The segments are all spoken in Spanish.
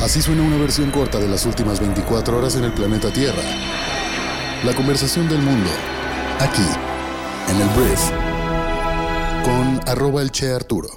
Así suena una versión corta de las últimas 24 horas en el planeta Tierra. La conversación del mundo, aquí, en el Brief, con arroba el Che Arturo.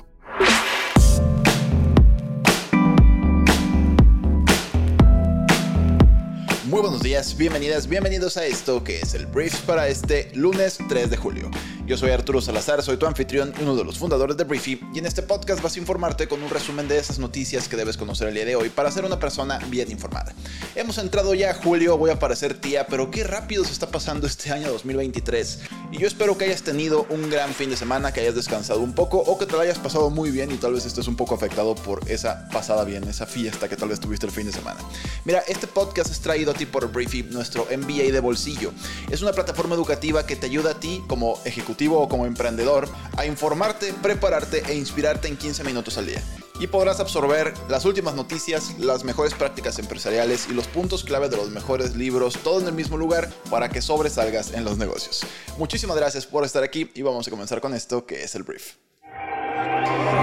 Muy buenos días, bienvenidas, bienvenidos a esto que es el Brief para este lunes 3 de julio. Yo soy Arturo Salazar, soy tu anfitrión, uno de los fundadores de Briefy, y en este podcast vas a informarte con un resumen de esas noticias que debes conocer el día de hoy para ser una persona bien informada. Hemos entrado ya a julio, voy a parecer tía, pero qué rápido se está pasando este año 2023. Y yo espero que hayas tenido un gran fin de semana, que hayas descansado un poco o que te lo hayas pasado muy bien y tal vez estés un poco afectado por esa pasada bien, esa fiesta que tal vez tuviste el fin de semana. Mira, este podcast es traído a ti por Briefy, nuestro MBA de bolsillo. Es una plataforma educativa que te ayuda a ti como ejecutivo como emprendedor a informarte, prepararte e inspirarte en 15 minutos al día. Y podrás absorber las últimas noticias, las mejores prácticas empresariales y los puntos clave de los mejores libros, todo en el mismo lugar para que sobresalgas en los negocios. Muchísimas gracias por estar aquí y vamos a comenzar con esto que es el brief.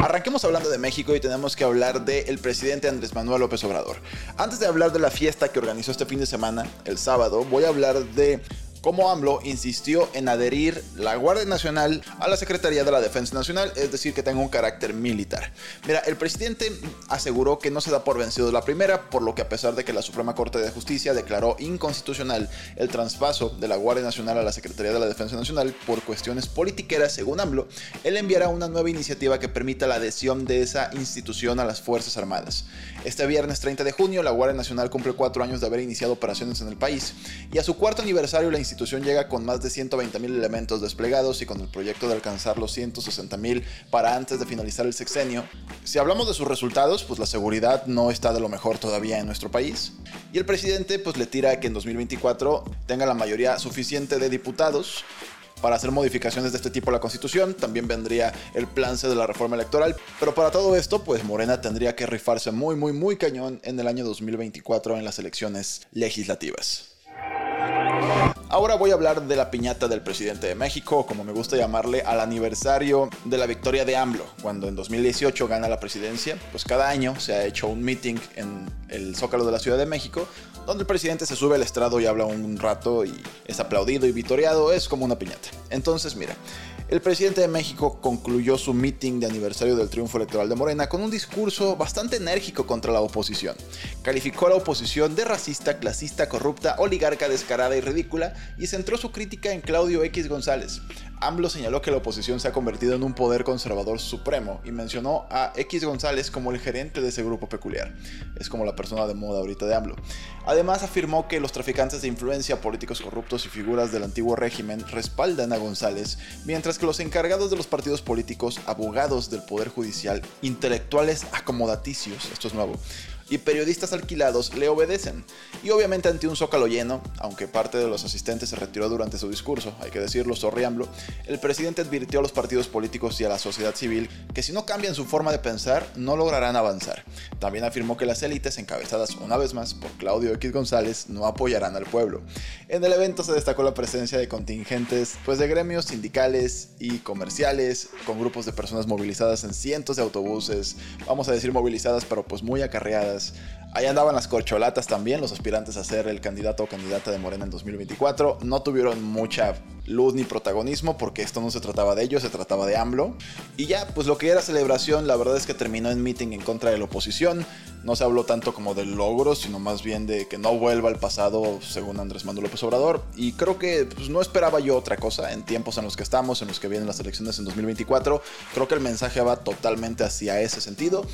Arranquemos hablando de México y tenemos que hablar del presidente Andrés Manuel López Obrador. Antes de hablar de la fiesta que organizó este fin de semana, el sábado, voy a hablar de como AMLO insistió en adherir la Guardia Nacional a la Secretaría de la Defensa Nacional, es decir, que tenga un carácter militar. Mira, el presidente aseguró que no se da por vencido la primera, por lo que a pesar de que la Suprema Corte de Justicia declaró inconstitucional el traspaso de la Guardia Nacional a la Secretaría de la Defensa Nacional por cuestiones politiqueras, según AMLO, él enviará una nueva iniciativa que permita la adhesión de esa institución a las Fuerzas Armadas. Este viernes 30 de junio, la Guardia Nacional cumple cuatro años de haber iniciado operaciones en el país y a su cuarto aniversario la institución llega con más de 120 mil elementos desplegados y con el proyecto de alcanzar los 160 mil para antes de finalizar el sexenio. Si hablamos de sus resultados, pues la seguridad no está de lo mejor todavía en nuestro país. Y el presidente pues le tira a que en 2024 tenga la mayoría suficiente de diputados para hacer modificaciones de este tipo a la Constitución. También vendría el plan C de la reforma electoral. Pero para todo esto, pues Morena tendría que rifarse muy, muy, muy cañón en el año 2024 en las elecciones legislativas. Ahora voy a hablar de la piñata del presidente de México, como me gusta llamarle, al aniversario de la victoria de AMLO, cuando en 2018 gana la presidencia. Pues cada año se ha hecho un meeting en el Zócalo de la Ciudad de México, donde el presidente se sube al estrado y habla un rato y es aplaudido y vitoriado, es como una piñata. Entonces, mira, el presidente de México concluyó su meeting de aniversario del triunfo electoral de Morena con un discurso bastante enérgico contra la oposición. Calificó a la oposición de racista, clasista, corrupta, oligarca, descarada y ridícula y centró su crítica en Claudio X González, AMLO señaló que la oposición se ha convertido en un poder conservador supremo y mencionó a X González como el gerente de ese grupo peculiar. Es como la persona de moda ahorita de AMLO. Además afirmó que los traficantes de influencia, políticos corruptos y figuras del antiguo régimen respaldan a González, mientras que los encargados de los partidos políticos, abogados del Poder Judicial, intelectuales acomodaticios, esto es nuevo, y periodistas alquilados le obedecen. Y obviamente ante un zócalo lleno, aunque parte de los asistentes se retiró durante su discurso, hay que decirlo, sorriamblo, el presidente advirtió a los partidos políticos y a la sociedad civil que si no cambian su forma de pensar, no lograrán avanzar. También afirmó que las élites, encabezadas una vez más por Claudio X González, no apoyarán al pueblo. En el evento se destacó la presencia de contingentes, pues de gremios sindicales y comerciales, con grupos de personas movilizadas en cientos de autobuses, vamos a decir movilizadas, pero pues muy acarreadas Ahí andaban las corcholatas también, los aspirantes a ser el candidato o candidata de Morena en 2024. No tuvieron mucha luz ni protagonismo porque esto no se trataba de ellos, se trataba de AMLO. Y ya, pues lo que era celebración, la verdad es que terminó en meeting en contra de la oposición. No se habló tanto como del logro, sino más bien de que no vuelva al pasado, según Andrés Manuel López Obrador. Y creo que pues, no esperaba yo otra cosa en tiempos en los que estamos, en los que vienen las elecciones en 2024. Creo que el mensaje va totalmente hacia ese sentido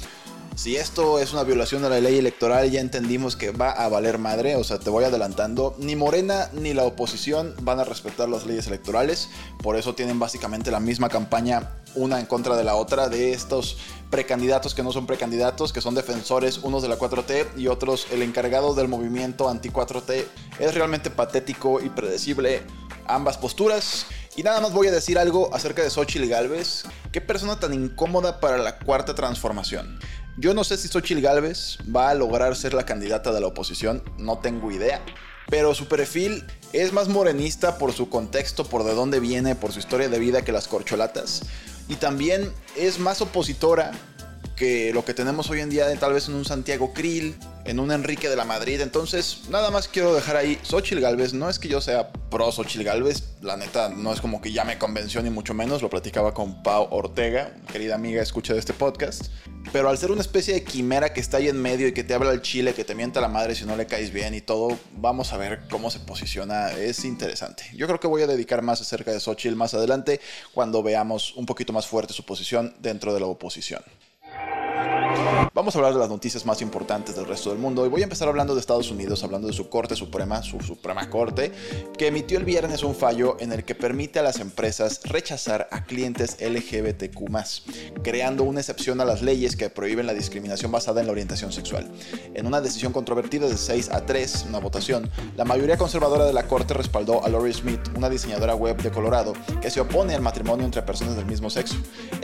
si esto es una violación de la ley electoral, ya entendimos que va a valer madre, o sea, te voy adelantando, ni Morena ni la oposición van a respetar las leyes electorales, por eso tienen básicamente la misma campaña una en contra de la otra de estos precandidatos que no son precandidatos, que son defensores, unos de la 4T y otros el encargado del movimiento anti-4T. Es realmente patético y predecible ambas posturas. Y nada más voy a decir algo acerca de Xochitl Galvez. Qué persona tan incómoda para la cuarta transformación. Yo no sé si Xochitl Galvez va a lograr ser la candidata de la oposición, no tengo idea. Pero su perfil es más morenista por su contexto, por de dónde viene, por su historia de vida que las corcholatas. Y también es más opositora que lo que tenemos hoy en día tal vez en un Santiago Krill, en un Enrique de la Madrid. Entonces, nada más quiero dejar ahí, Xochitl Galvez, no es que yo sea pro Xochitl Galvez, la neta no es como que ya me convenció ni mucho menos, lo platicaba con Pau Ortega, querida amiga, escucha de este podcast. Pero al ser una especie de quimera que está ahí en medio y que te habla al chile, que te mienta la madre si no le caes bien y todo, vamos a ver cómo se posiciona. Es interesante. Yo creo que voy a dedicar más acerca de Xochitl más adelante cuando veamos un poquito más fuerte su posición dentro de la oposición. Vamos a hablar de las noticias más importantes del resto del mundo y voy a empezar hablando de Estados Unidos, hablando de su Corte Suprema, su Suprema Corte, que emitió el viernes un fallo en el que permite a las empresas rechazar a clientes LGBTQ, creando una excepción a las leyes que prohíben la discriminación basada en la orientación sexual. En una decisión controvertida de 6 a 3, una votación, la mayoría conservadora de la Corte respaldó a Lori Smith, una diseñadora web de Colorado, que se opone al matrimonio entre personas del mismo sexo.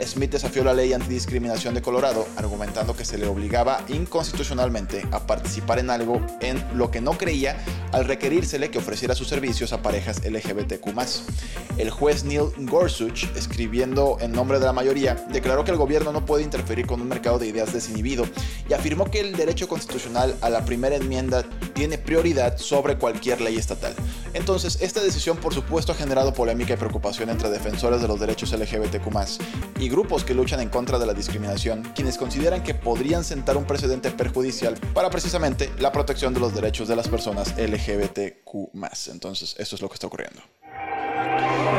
Smith desafió la ley antidiscriminación de Colorado, argumentando que se le obligaba inconstitucionalmente a participar en algo en lo que no creía al requerírsele que ofreciera sus servicios a parejas LGBTQ. El juez Neil Gorsuch, escribiendo en nombre de la mayoría, declaró que el gobierno no puede interferir con un mercado de ideas desinhibido y afirmó que el derecho constitucional a la primera enmienda tiene prioridad sobre cualquier ley estatal. Entonces, esta decisión por supuesto ha generado polémica y preocupación entre defensores de los derechos LGBTQ y grupos que luchan en contra de la discriminación, quienes consideran que podría sentar un precedente perjudicial para precisamente la protección de los derechos de las personas LGBTQ. Entonces, eso es lo que está ocurriendo.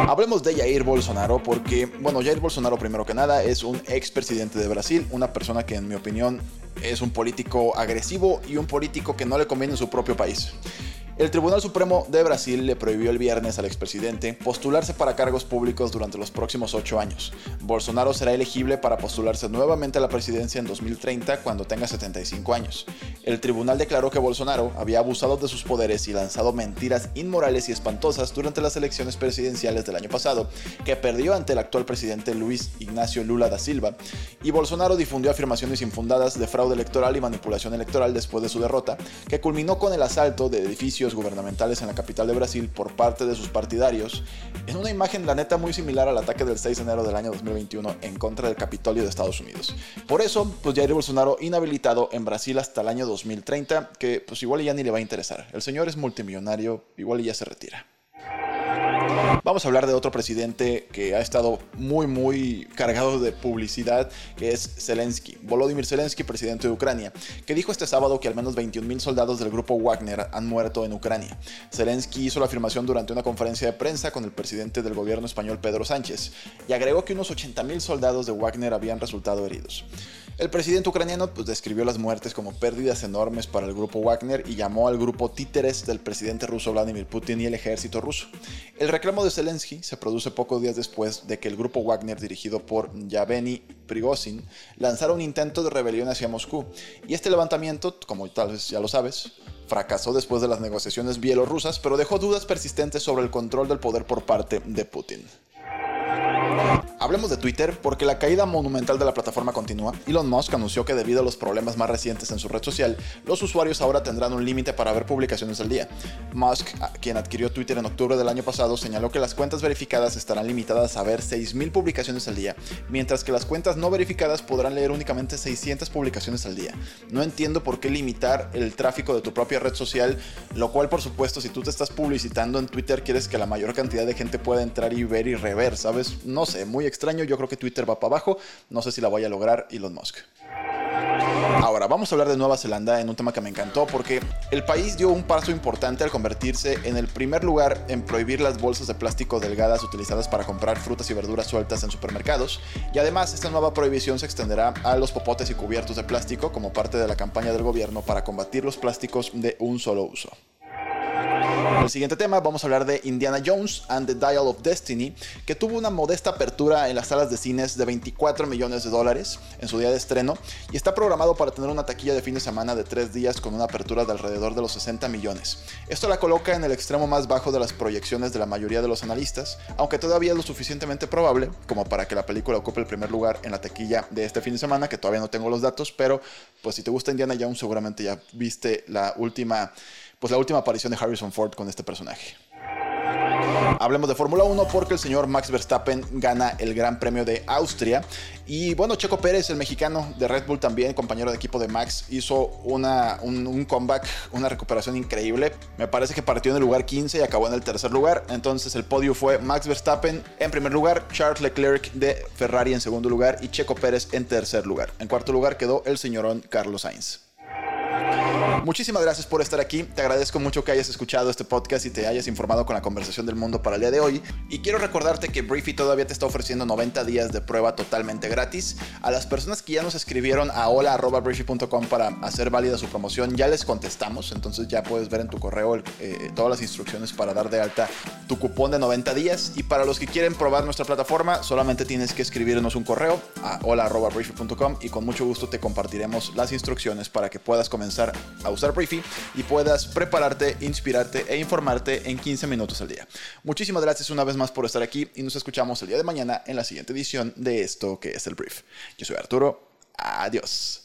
Hablemos de Jair Bolsonaro porque, bueno, Jair Bolsonaro primero que nada es un expresidente de Brasil, una persona que en mi opinión es un político agresivo y un político que no le conviene en su propio país. El Tribunal Supremo de Brasil le prohibió el viernes al expresidente postularse para cargos públicos durante los próximos ocho años. Bolsonaro será elegible para postularse nuevamente a la presidencia en 2030 cuando tenga 75 años. El tribunal declaró que Bolsonaro había abusado de sus poderes y lanzado mentiras inmorales y espantosas durante las elecciones presidenciales del año pasado, que perdió ante el actual presidente Luis Ignacio Lula da Silva, y Bolsonaro difundió afirmaciones infundadas de fraude electoral y manipulación electoral después de su derrota, que culminó con el asalto de edificios gubernamentales en la capital de Brasil por parte de sus partidarios, en una imagen la neta muy similar al ataque del 6 de enero del año 2021 en contra del Capitolio de Estados Unidos. Por eso, pues Jair Bolsonaro inhabilitado en Brasil hasta el año 2030, que pues igual ya ni le va a interesar. El señor es multimillonario, igual ya se retira. Vamos a hablar de otro presidente que ha estado muy, muy cargado de publicidad, que es Zelensky. Volodymyr Zelensky, presidente de Ucrania, que dijo este sábado que al menos 21.000 soldados del grupo Wagner han muerto en Ucrania. Zelensky hizo la afirmación durante una conferencia de prensa con el presidente del gobierno español, Pedro Sánchez, y agregó que unos 80.000 soldados de Wagner habían resultado heridos. El presidente ucraniano pues, describió las muertes como pérdidas enormes para el grupo Wagner y llamó al grupo títeres del presidente ruso Vladimir Putin y el ejército ruso. Reclamo de Zelensky se produce pocos días después de que el grupo Wagner, dirigido por Yaveni Prigozhin, lanzara un intento de rebelión hacia Moscú. Y este levantamiento, como tal vez ya lo sabes, fracasó después de las negociaciones bielorrusas, pero dejó dudas persistentes sobre el control del poder por parte de Putin. Hablemos de Twitter porque la caída monumental de la plataforma continúa. Elon Musk anunció que debido a los problemas más recientes en su red social, los usuarios ahora tendrán un límite para ver publicaciones al día. Musk, quien adquirió Twitter en octubre del año pasado, señaló que las cuentas verificadas estarán limitadas a ver 6.000 publicaciones al día, mientras que las cuentas no verificadas podrán leer únicamente 600 publicaciones al día. No entiendo por qué limitar el tráfico de tu propia red social, lo cual por supuesto si tú te estás publicitando en Twitter quieres que la mayor cantidad de gente pueda entrar y ver y rever, ¿sabes? No sé, muy extraño. Yo creo que Twitter va para abajo. No sé si la vaya a lograr Elon Musk. Ahora, vamos a hablar de Nueva Zelanda en un tema que me encantó porque el país dio un paso importante al convertirse en el primer lugar en prohibir las bolsas de plástico delgadas utilizadas para comprar frutas y verduras sueltas en supermercados. Y además, esta nueva prohibición se extenderá a los popotes y cubiertos de plástico como parte de la campaña del gobierno para combatir los plásticos de un solo uso. El siguiente tema, vamos a hablar de Indiana Jones and the Dial of Destiny, que tuvo una modesta apertura en las salas de cines de 24 millones de dólares en su día de estreno y está programado para tener una taquilla de fin de semana de 3 días con una apertura de alrededor de los 60 millones. Esto la coloca en el extremo más bajo de las proyecciones de la mayoría de los analistas, aunque todavía es lo suficientemente probable como para que la película ocupe el primer lugar en la taquilla de este fin de semana, que todavía no tengo los datos, pero pues si te gusta Indiana Jones seguramente ya viste la última pues la última aparición de Harrison Ford con este personaje. Hablemos de Fórmula 1 porque el señor Max Verstappen gana el Gran Premio de Austria. Y bueno, Checo Pérez, el mexicano de Red Bull también, compañero de equipo de Max, hizo una, un, un, comeback, una recuperación increíble. Me parece que partió en el lugar 15 y acabó en el tercer lugar. Entonces el podio fue Max Verstappen en primer lugar, Charles Leclerc de Ferrari en segundo lugar y Checo Pérez en tercer lugar. En cuarto lugar quedó el señorón Carlos Sainz. Muchísimas gracias por estar aquí. Te agradezco mucho que hayas escuchado este podcast y te hayas informado con la conversación del mundo para el día de hoy. Y quiero recordarte que Briefy todavía te está ofreciendo 90 días de prueba totalmente gratis. A las personas que ya nos escribieron a hola.briefy.com para hacer válida su promoción, ya les contestamos. Entonces ya puedes ver en tu correo eh, todas las instrucciones para dar de alta tu cupón de 90 días. Y para los que quieren probar nuestra plataforma, solamente tienes que escribirnos un correo a hola.briefy.com y con mucho gusto te compartiremos las instrucciones para que puedas comenzar a usar Briefy y puedas prepararte, inspirarte e informarte en 15 minutos al día. Muchísimas gracias una vez más por estar aquí y nos escuchamos el día de mañana en la siguiente edición de esto que es el Brief. Yo soy Arturo. Adiós.